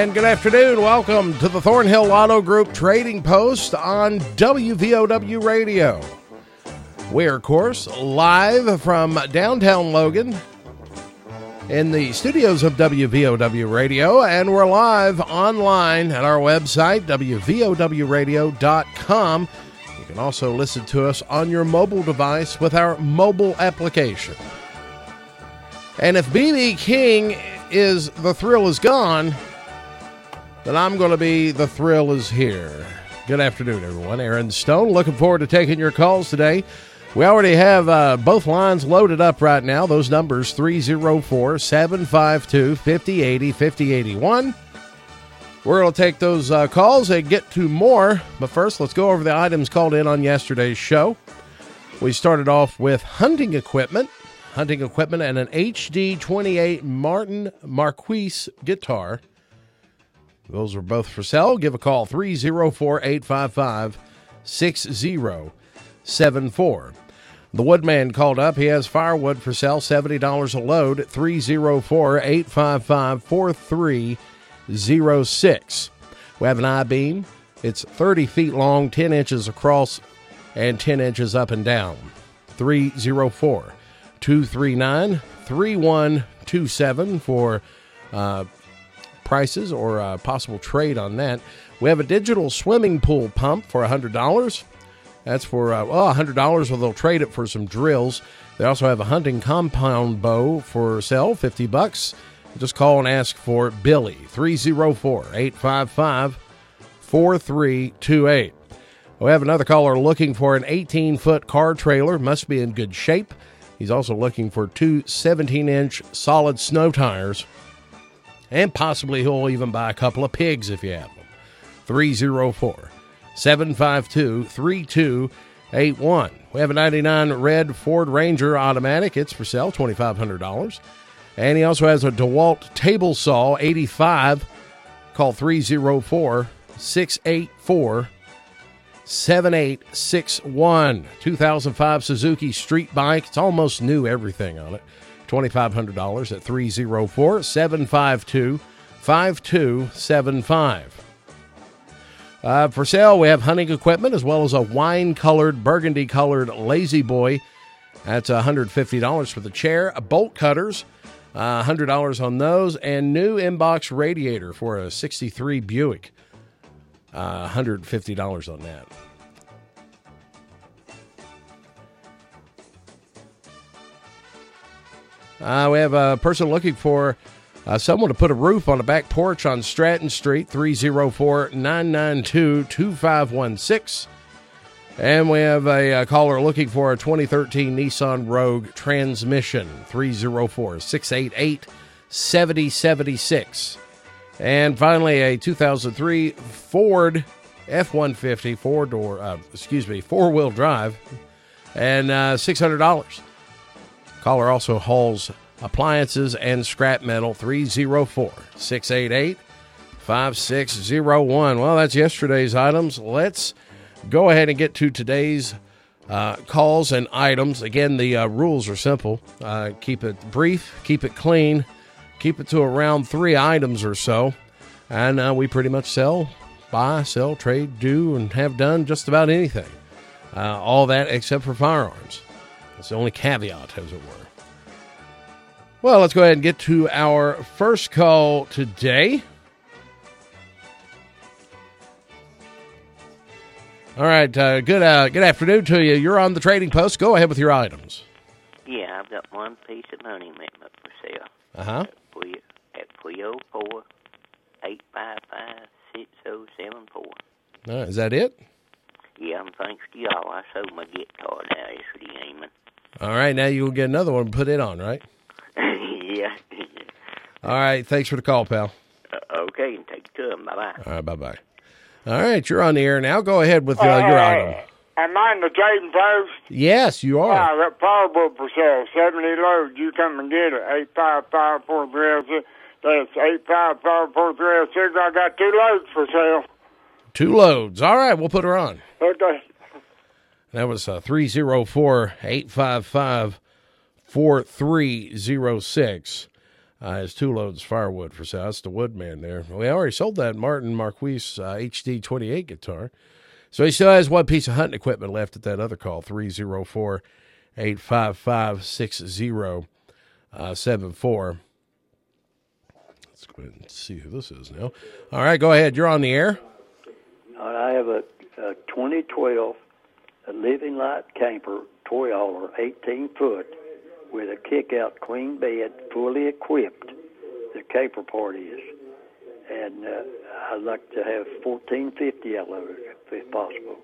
And good afternoon. Welcome to the Thornhill Auto Group Trading Post on WVOW Radio. We're, of course, live from downtown Logan in the studios of WVOW Radio, and we're live online at our website, WVOWradio.com. You can also listen to us on your mobile device with our mobile application. And if BB King is The Thrill Is Gone, then I'm going to be The Thrill Is Here. Good afternoon, everyone. Aaron Stone, looking forward to taking your calls today. We already have uh, both lines loaded up right now. Those numbers 304 752 5080 5081. We're going to take those uh, calls and get to more. But first, let's go over the items called in on yesterday's show. We started off with hunting equipment, hunting equipment, and an HD 28 Martin Marquis guitar. Those are both for sale. Give a call 304 855 6074. The woodman called up. He has firewood for sale, $70 a load, 304 855 4306. We have an I beam. It's 30 feet long, 10 inches across, and 10 inches up and down. 304 239 3127 for uh, prices or a possible trade on that. We have a digital swimming pool pump for $100. That's for uh, well, $100, or they'll trade it for some drills. They also have a hunting compound bow for sale, 50 bucks. Just call and ask for Billy, 304 855 4328. We have another caller looking for an 18 foot car trailer, must be in good shape. He's also looking for two 17 inch solid snow tires and possibly he'll even buy a couple of pigs if you have them. 304 752 3281. We have a 99 red Ford Ranger automatic. It's for sale, $2,500. And he also has a DeWalt table saw 85. Call 304 684 7861. 2005 Suzuki Street Bike. It's almost new, everything on it. $2,500 at 304 752 5275. Uh, for sale, we have hunting equipment as well as a wine colored, burgundy colored La-Z-Boy. That's $150 for the chair. Bolt cutters, uh, $100 on those. And new inbox radiator for a 63 Buick. Uh, $150 on that. Uh, we have a person looking for uh, someone to put a roof on a back porch on Stratton Street, 304 992 2516. And we have a, a, caller looking for a 2013 Nissan Rogue transmission, 304 688 7076. And finally, a 2003 Ford F 150 four door, uh, excuse me, four wheel drive, and uh, $600. Caller also hauls appliances and scrap metal 304 688 5601. Well, that's yesterday's items. Let's go ahead and get to today's uh, calls and items. Again, the uh, rules are simple uh, keep it brief, keep it clean, keep it to around three items or so. And uh, we pretty much sell, buy, sell, trade, do, and have done just about anything. Uh, all that except for firearms. That's the only caveat, as it were. Well, let's go ahead and get to our first call today. All right, uh, good uh, good afternoon to you. You're on the trading post. Go ahead with your items. Yeah, I've got one piece of money amendment for sale. Uh huh. At 304 855 6074. Uh, is that it? Yeah, I'm thanks to y'all. I sold my guitar now yesterday evening. All right, now you'll get another one put it on, right? yeah. All right, thanks for the call, pal. Uh, okay, take care. Bye bye. All right, bye bye. All right, you're on the air now. Go ahead with uh, your item. Am I in the trading post? Yes, you are. Yeah, that powerboat for sale, 70 loads. You come and get it. 855 That's 855 I got two loads for sale. Two loads. All right, we'll put her on. Okay. That was uh, 304 855 4306. Uh, has two loads of firewood for sale. That's the woodman there. We already sold that Martin Marquis uh, HD 28 guitar. So he still has one piece of hunting equipment left at that other call 304 855 6074. Let's go ahead and see who this is now. All right, go ahead. You're on the air. I have a, a 2012 a Living Light camper toy hauler, 18 foot, with a kick-out queen bed, fully equipped. The camper part is, and uh, I'd like to have 1450 out of it if possible.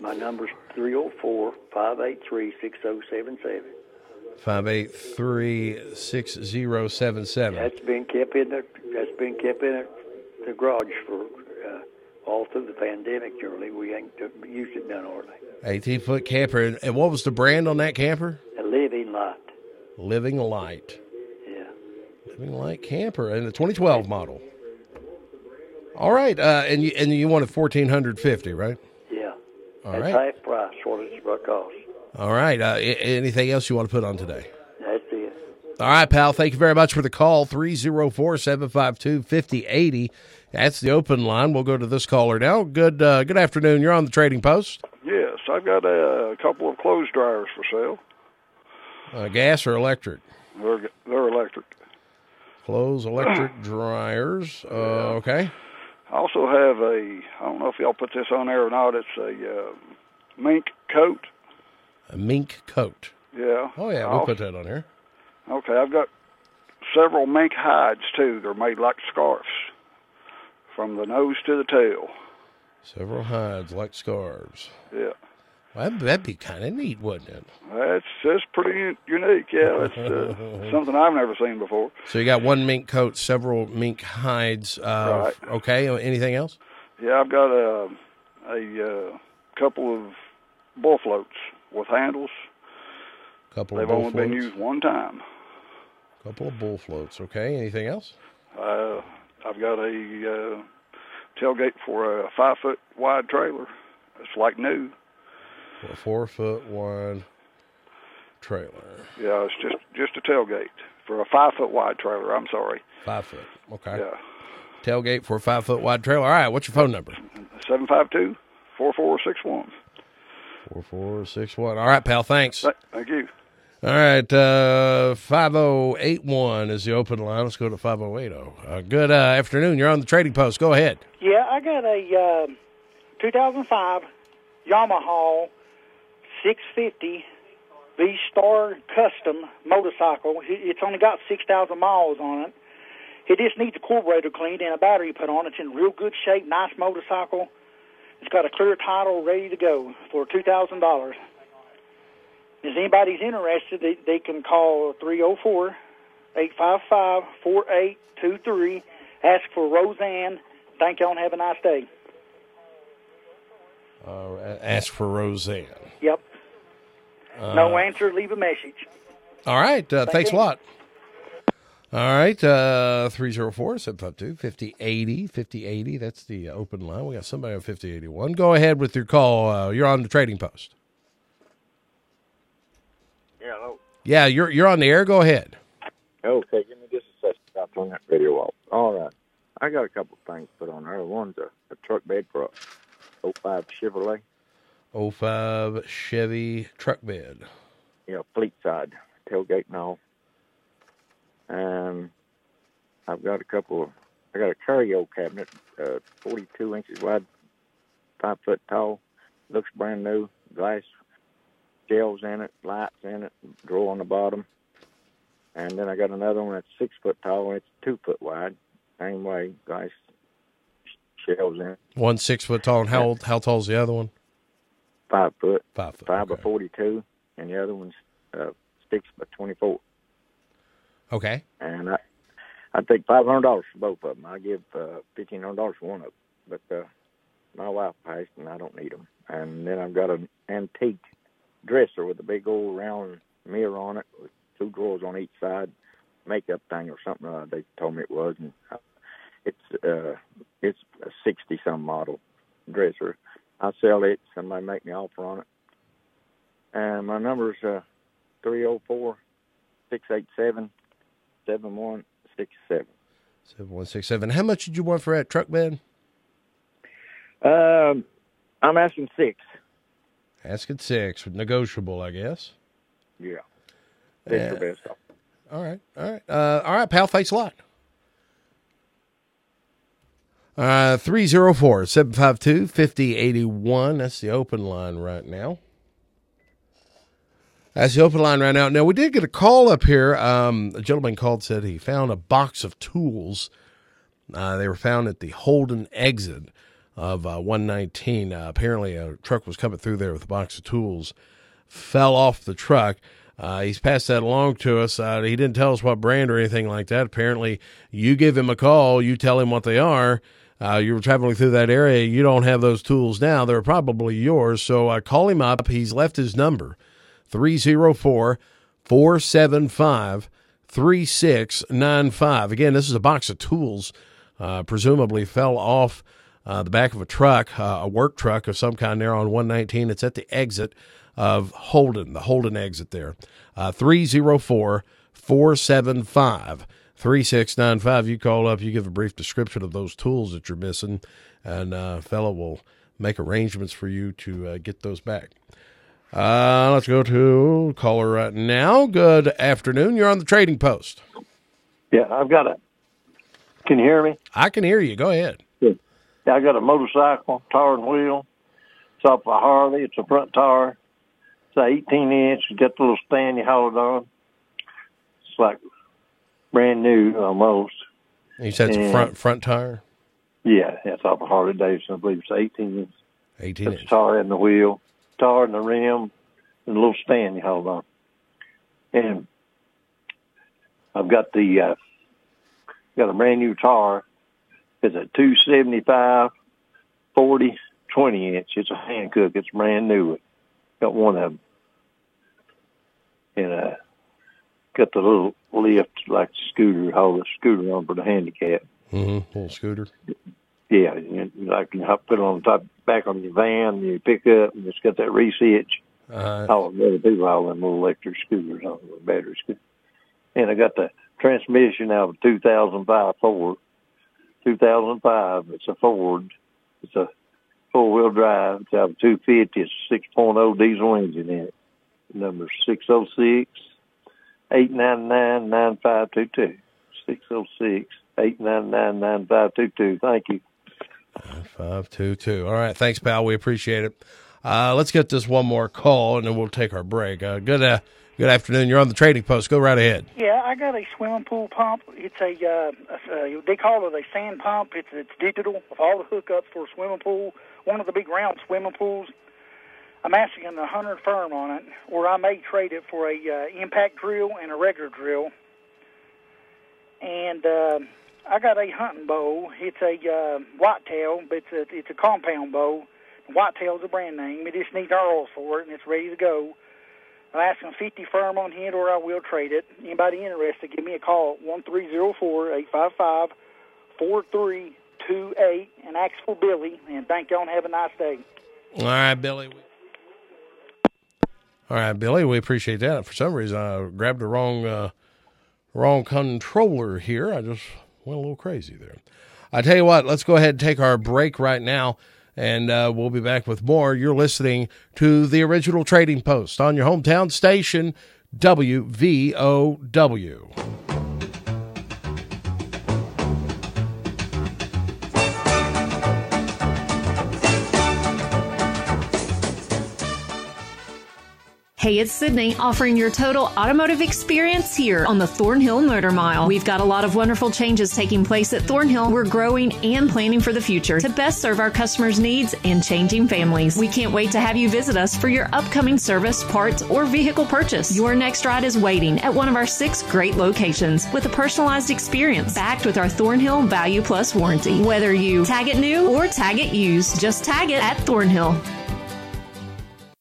My number's 304-583-6077. 583-6077. That's been kept in the that's been kept in the garage for uh, all through the pandemic. Generally, we ain't used it none hardly. 18 foot camper. And what was the brand on that camper? A living light. Living Light. Yeah. Living Light camper and the 2012 model. All right, uh, and you and you wanted 1450, right? Yeah. All That's right. half price. What it's about cost. All right. Uh, anything else you want to put on today? That's it. All right, pal. Thank you very much for the call. 304 752 5080. That's the open line. We'll go to this caller now. Good uh, good afternoon. You're on the Trading Post. I've got a, couple of clothes dryers for sale. Uh, gas or electric? They're they're electric. Clothes, electric dryers. Uh, okay. I also have a I don't know if y'all put this on there or not. It's a uh, mink coat. A mink coat. Yeah. Oh, yeah. We'll I'll- put that on there. Okay, I've got several mink hides too. They're made like scarves, from the nose to the tail. Several hides like scarves. Yeah. Well, that'd, be kind of neat, wouldn't it? That's that's pretty unique. Yeah, it's uh, something I've never seen before. So you got one mink coat, several mink hides. Uh, Right. Okay. Anything else? Yeah, I've got a a uh, couple of bull floats with handles. couple They've of bull only been used one time. couple of bull floats. Okay. Anything else? Uh, I've got a uh, tailgate for a five foot wide trailer. It's like new. A four foot wide trailer. Yeah, it's just just a tailgate for a five foot wide trailer. I'm sorry. Five foot. Okay. Yeah, Tailgate for a five foot wide trailer. All right. What's your phone number? seven five two four four six one. Four four six one. All right, pal. Thanks. Thank you. All right, uh, 5081 is the open line. Let's go to 5080. Uh, good uh, afternoon. You're on the trading post. Go ahead. Yeah, I got a uh, 2005 Yamaha 650 V Star Custom motorcycle. It's only got 6,000 miles on it. It just needs a carburetor cleaned and a battery put on. It's in real good shape, nice motorcycle. It's got a clear title ready to go for $2,000. If anybody's interested, they, they can call 304 855 4823. Ask for Roseanne. Thank y'all and have a nice day. Uh, ask for Roseanne. Yep. No answer, leave a message. All right. Uh, Thank thanks a lot. All right. Uh, 304 752 5080. 5080. That's the open line. We got somebody on 5081. Go ahead with your call. Uh, you're on the trading post. Yeah, hello. Yeah, you're, you're on the air. Go ahead. Okay, give me just a second. I'll turn that video off. All right. I got a couple of things put on there. One's a, a truck bed for a 05 Chevrolet, 05 Chevy truck bed. Yeah, fleet side, tailgate and all. And I've got a couple of, I got a curio cabinet, uh, 42 inches wide, 5 foot tall, looks brand new, glass shelves in it, lights in it, drawer on the bottom. And then I got another one that's 6 foot tall, and it's 2 foot wide, same way, glass shelves in it, One six foot tall. And how old, how tall is the other one? 5 foot. Five foot. five by forty-two, and the other one's uh, six by twenty-four. Okay. And I, I take five hundred dollars for both of them. I give uh, fifteen hundred dollars for one of them, but uh, my wife passed, and I don't need them. And then I've got an antique dresser with a big old round mirror on it, with two drawers on each side, makeup thing or something. Uh, they told me it was, and uh, it's uh, it's a sixty some model dresser. I sell it. Somebody make me offer on it. And my number's uh, 304 687 71 six seven. Seven one six seven. How much did you want for that truck bed? Um, I'm asking six. Asking six, negotiable, I guess. Yeah. That's Yeah. your best offer. All right, all right, uh, all right, pal. Thanks a lot. Uh, 304 752 5081. That's the open line right now. That's the open line right now. Now, we did get a call up here. Um, a gentleman called, said he found a box of tools. Uh, they were found at the Holden exit of uh, 119. Uh, apparently, a truck was coming through there with a box of tools, fell off the truck. Uh, he's passed that along to us. Uh, he didn't tell us what brand or anything like that. Apparently, you give him a call, you tell him what they are. Uh, you were traveling through that area. You don't have those tools now. They're probably yours. So uh, call him up. He's left his number 304 475 3695. Again, this is a box of tools, uh, presumably fell off uh, the back of a truck, uh, a work truck of some kind there on 119. It's at the exit of Holden, the Holden exit there. Uh, 304 475 3695. You call up, you give a brief description of those tools that you're missing, and uh, fellow will make arrangements for you to uh, get those back. Uh, let's go to caller right now. Good afternoon. You're on the trading post. Yeah, I've got a. Can you hear me? I can hear you. Go ahead. Yeah, I got a motorcycle, tire and wheel. It's off a Harley. It's a front tire. It's a 18 inch. You got the little stand you hold on. It's like brand new almost. You said it's a front front tire, Yeah, it's off a Harley Davidson. I believe it's 18 inch. 18 inch. tire and the wheel, tire and the rim, and a little stand you hold on. And I've got the uh, got a brand new tire. It's a 275 40 20 inch. It's a Hankook. It's brand new. Got one of them. And uh, got the little lift like the scooter, hold the scooter on for the handicap. Mm-hmm. Little scooter. Yeah, you, like you put it on the top back on your van, you pick up, and it's got that hitch. Uh, All the other people all them little electric scooters on the battery scooter. And I got the transmission out of a 2005 Ford. 2005. It's a Ford. It's a four wheel drive. It's out of 250. It's a 6.0 diesel engine in it. Number 606 899 9522. 606 899 9522. Thank you. Five two two. All right, thanks, pal. We appreciate it. Uh, let's get this one more call, and then we'll take our break. Uh, good, uh, good afternoon. You're on the trading post. Go right ahead. Yeah, I got a swimming pool pump. It's a, uh, a, a they call it a sand pump. It's it's digital with all the hookups for a swimming pool. One of the big round swimming pools. I'm asking a hundred firm on it, or I may trade it for a uh, impact drill and a regular drill. And uh, I got a hunting bow. It's a uh, whitetail, but it's a it's a compound bow. Whitetail's a brand name. It just needs oils for it, and it's ready to go. I'm asking 50 firm on it, or I will trade it. Anybody interested, give me a call at 1304-855-4328 and ask for Billy. And thank y'all and have a nice day. All right, Billy. All right, Billy. We appreciate that. For some reason, I grabbed the wrong, uh, wrong controller here. I just went a little crazy there. I tell you what. Let's go ahead and take our break right now, and uh, we'll be back with more. You're listening to the original Trading Post on your hometown station, WVOW. Hey, it's Sydney offering your total automotive experience here on the Thornhill Motor Mile. We've got a lot of wonderful changes taking place at Thornhill. We're growing and planning for the future to best serve our customers' needs and changing families. We can't wait to have you visit us for your upcoming service, parts, or vehicle purchase. Your next ride is waiting at one of our six great locations with a personalized experience backed with our Thornhill Value Plus warranty. Whether you tag it new or tag it used, just tag it at Thornhill.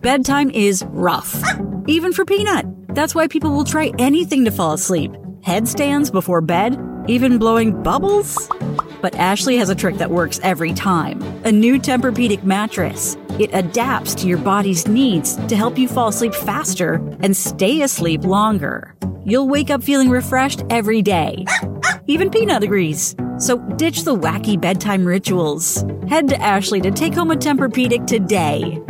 Bedtime is rough, even for Peanut. That's why people will try anything to fall asleep headstands before bed, even blowing bubbles. But Ashley has a trick that works every time a new Tempur-Pedic mattress. It adapts to your body's needs to help you fall asleep faster and stay asleep longer. You'll wake up feeling refreshed every day. Even Peanut agrees. So ditch the wacky bedtime rituals. Head to Ashley to take home a Tempur-Pedic today.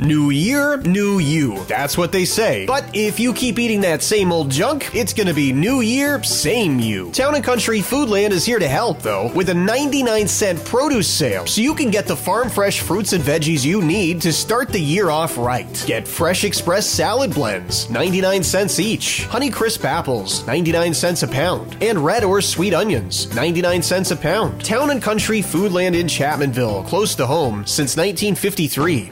New year, new you. That's what they say. But if you keep eating that same old junk, it's gonna be new year, same you. Town and Country Foodland is here to help, though, with a 99 cent produce sale, so you can get the farm fresh fruits and veggies you need to start the year off right. Get Fresh Express salad blends, 99 cents each. Honey Crisp apples, 99 cents a pound. And red or sweet onions, 99 cents a pound. Town and Country Foodland in Chapmanville, close to home since 1953.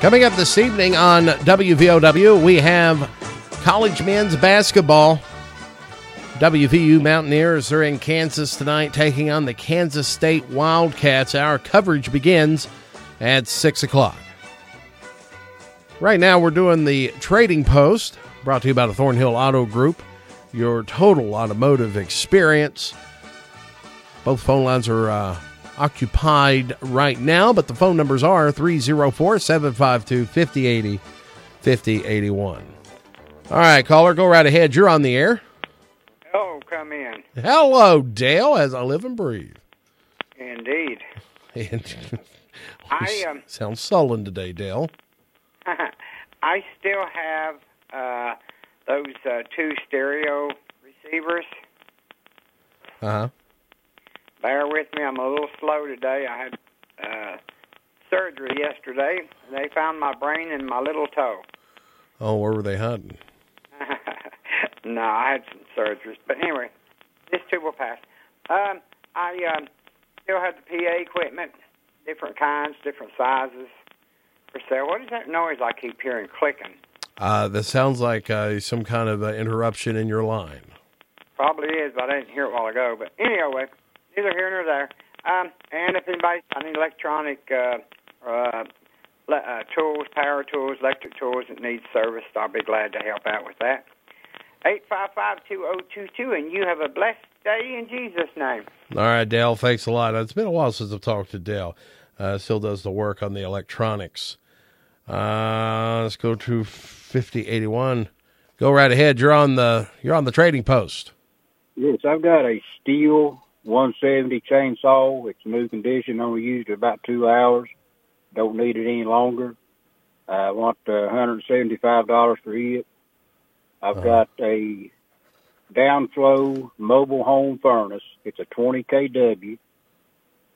Coming up this evening on WVOW, we have college men's basketball. WVU Mountaineers are in Kansas tonight, taking on the Kansas State Wildcats. Our coverage begins at 6 o'clock. Right now, we're doing the trading post, brought to you by the Thornhill Auto Group, your total automotive experience. Both phone lines are uh, occupied right now, but the phone numbers are 304 752 5080 5081. All right, caller, go right ahead. You're on the air. Oh, come in. Hello, Dale, as I live and breathe. Indeed. And I um, sound sullen today, Dale. I still have uh, those uh, two stereo receivers. Uh huh. Bear with me. I'm a little slow today. I had uh, surgery yesterday. They found my brain in my little toe. Oh, where were they hiding? no, I had some surgeries, but anyway, this too will pass. Um, I um, still have the PA equipment, different kinds, different sizes for sale. What is that noise I keep hearing clicking? Uh, that sounds like uh, some kind of uh, interruption in your line. Probably is, but I didn't hear it a while ago. But anyway, neither here nor there. Um, and if anybody's got any electronic uh, uh, le- uh, tools, power tools, electric tools that need service, I'll be glad to help out with that. Eight five five two zero two two, and you have a blessed day in Jesus' name. All right, Dale, thanks a lot. It's been a while since I've talked to Dale. Uh, still does the work on the electronics. Uh, let's go to fifty eighty one. Go right ahead. You're on the you're on the trading post. Yes, I've got a steel 170 chainsaw. It's new condition. Only used it about two hours. Don't need it any longer. I want uh, $175 for it. I've Uh-huh. got a downflow mobile home furnace. It's a 20 kW,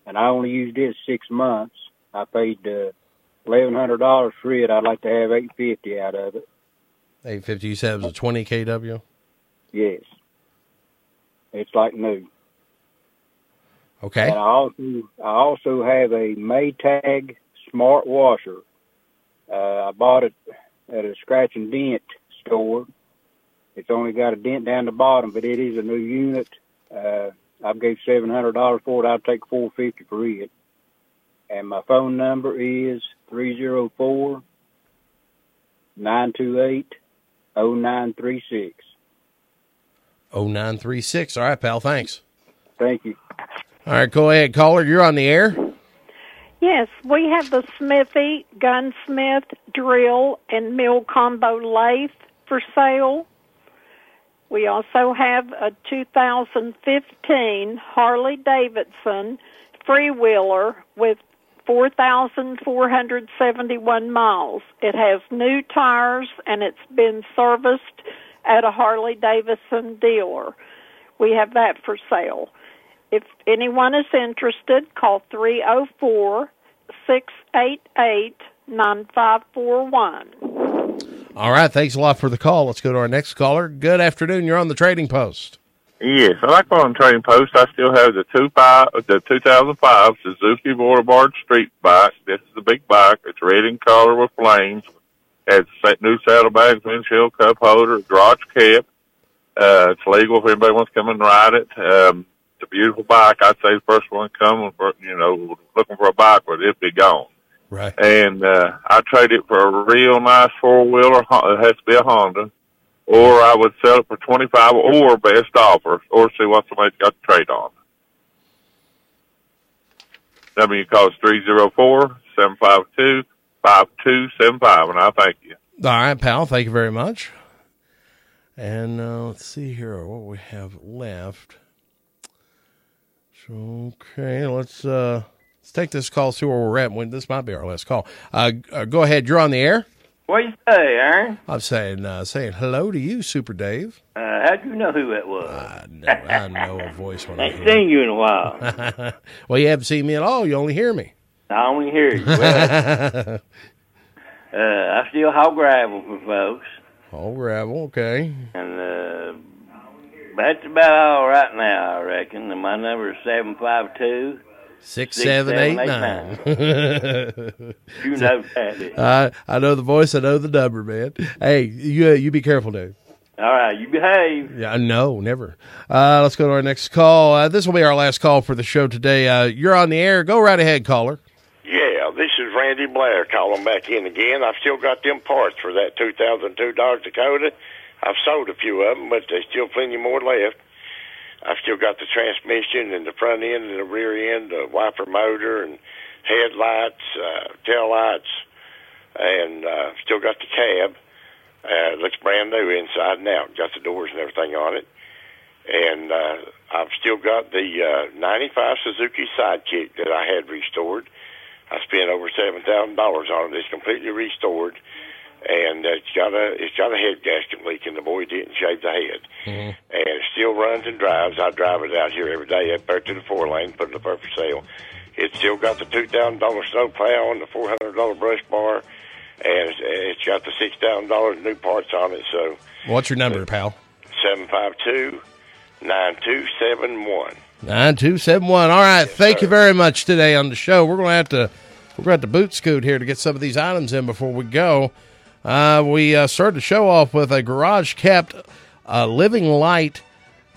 and I only used it six months. I paid uh, $1,100 for it. I'd like to have 850 out of it. Eight fifty. You said it was a twenty kW. Yes, it's like new. Okay. And I also I also have a Maytag smart washer. Uh, I bought it at a scratch and dent store. It's only got a dent down the bottom, but it is a new unit. Uh, I gave seven hundred dollars for it. I'll take four fifty for it. And my phone number is three zero four nine two eight oh nine three six. Oh nine three six. All right, pal. Thanks. Thank you. All right, go ahead, caller. You're on the air. Yes, we have the Smithy gunsmith drill and mill combo lathe for sale. We also have a 2015 Harley Davidson freewheeler with 4,471 miles. It has new tires and it's been serviced at a Harley Davidson dealer. We have that for sale. If anyone is interested, call 304 688 9541. All right. Thanks a lot for the call. Let's go to our next caller. Good afternoon. You're on the trading post. Yes, I like on trading post. I still have the two five, the 2005 Suzuki Boulevard Street bike. This is a big bike. It's red in color with flames. Has sa- new saddlebags, windshield cup holder, garage cap. Uh, it's legal if anybody wants to come and ride it. Um, it's a beautiful bike. I'd say the first one coming for, you know, looking for a bike, but it'd be gone. Right. And, uh, I trade it for a real nice four wheeler. It has to be a Honda or I would sell it for 25 or best offer or see what somebody's got to trade on. Number you call is 304-752-5275 and I thank you. All right, pal. Thank you very much. And uh, let's see here what we have left. Okay, let's uh, let's take this call. See where we're at. When this might be our last call. Uh, uh, go ahead. You're on the air. What you say, Aaron? I'm saying uh, saying hello to you, Super Dave. Uh, how'd you know who that was? I know, I know a voice when I Ain't seen you in a while. well, you haven't seen me at all. You only hear me. I only hear you. Well, uh, I still haul gravel for folks, Haul gravel, okay. and uh, that's about all right now, I reckon. And my number is seven five two. Six, Six, seven, seven, eight, eight, nine. You know that. I I know the voice. I know the number, man. Hey, you uh, you be careful, dude. All right, you behave. Yeah, no, never. Uh, let's go to our next call. Uh, this will be our last call for the show today. Uh, you're on the air. Go right ahead, caller. Yeah, this is Randy Blair calling back in again. I've still got them parts for that 2002 Dodge Dakota. I've sold a few of them, but there's still plenty more left. I've still got the transmission and the front end and the rear end, the wiper motor and headlights, uh, tail lights, and uh, still got the cab. Uh, it looks brand new inside and out. Got the doors and everything on it. And uh, I've still got the uh, 95 Suzuki Sidekick that I had restored. I spent over seven thousand dollars on it. It's completely restored, and it's got a it's got a head gasket leak, and the boy didn't shave the head, mm-hmm. and it still runs and drives. I drive it out here every day up there to the four lane, put it up there for sale. It's still got the two thousand dollar snow plow and the four hundred dollar brush bar, and it's, it's got the six thousand dollars new parts on it. So What's your number, uh, pal? seven five two nine two seven one. Nine two seven one. All right. Thank you very much today on the show. We're going to have to we're going to have to boot scoot here to get some of these items in before we go. Uh, we uh, started the show off with a garage kept uh, Living Light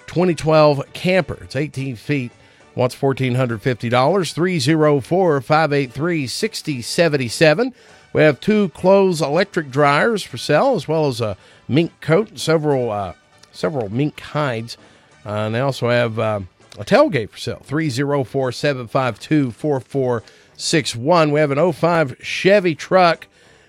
2012 camper. It's 18 feet. Wants $1,450. 304 583 6077. We have two clothes electric dryers for sale, as well as a mink coat and several, uh, several mink hides. Uh, and they also have um, a tailgate for sale 304 752 4461. We have an 05 Chevy truck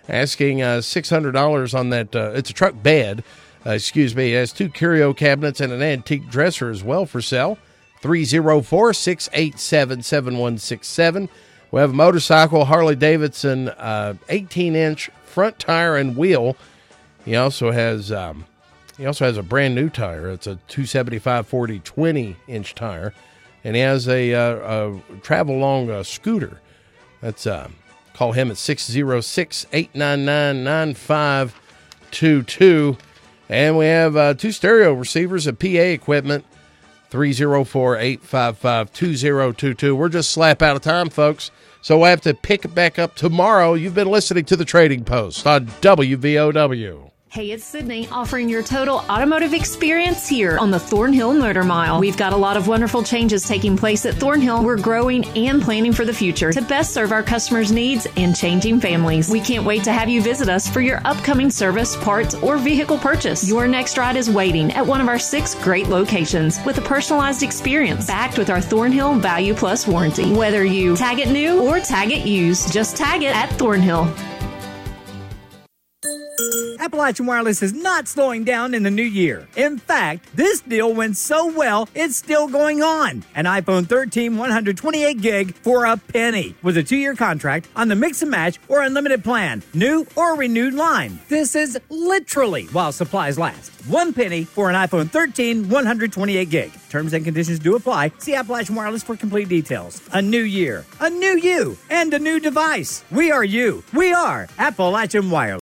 asking uh, $600 on that. Uh, it's a truck bed, uh, excuse me. It has two curio cabinets and an antique dresser as well for sale 304 687 7167. We have a motorcycle, Harley Davidson, 18 inch front tire and wheel. He also has. Um, he also has a brand new tire. It's a 275 40 20 inch tire, and he has a, uh, a travel long uh, scooter. That's uh, call him at 606 899 9522. And we have uh, two stereo receivers and PA equipment 304 855 2022. We're just slap out of time, folks. So we'll have to pick back up tomorrow. You've been listening to the Trading Post on WVOW. Hey, it's Sydney offering your total automotive experience here on the Thornhill Motor Mile. We've got a lot of wonderful changes taking place at Thornhill. We're growing and planning for the future to best serve our customers' needs and changing families. We can't wait to have you visit us for your upcoming service, parts, or vehicle purchase. Your next ride is waiting at one of our six great locations with a personalized experience backed with our Thornhill Value Plus warranty. Whether you tag it new or tag it used, just tag it at Thornhill. Appalachian Wireless is not slowing down in the new year. In fact, this deal went so well, it's still going on. An iPhone 13 128 gig for a penny with a two year contract on the mix and match or unlimited plan, new or renewed line. This is literally while supplies last. One penny for an iPhone 13 128 gig. Terms and conditions do apply. See Appalachian Wireless for complete details. A new year, a new you, and a new device. We are you. We are Appalachian Wireless.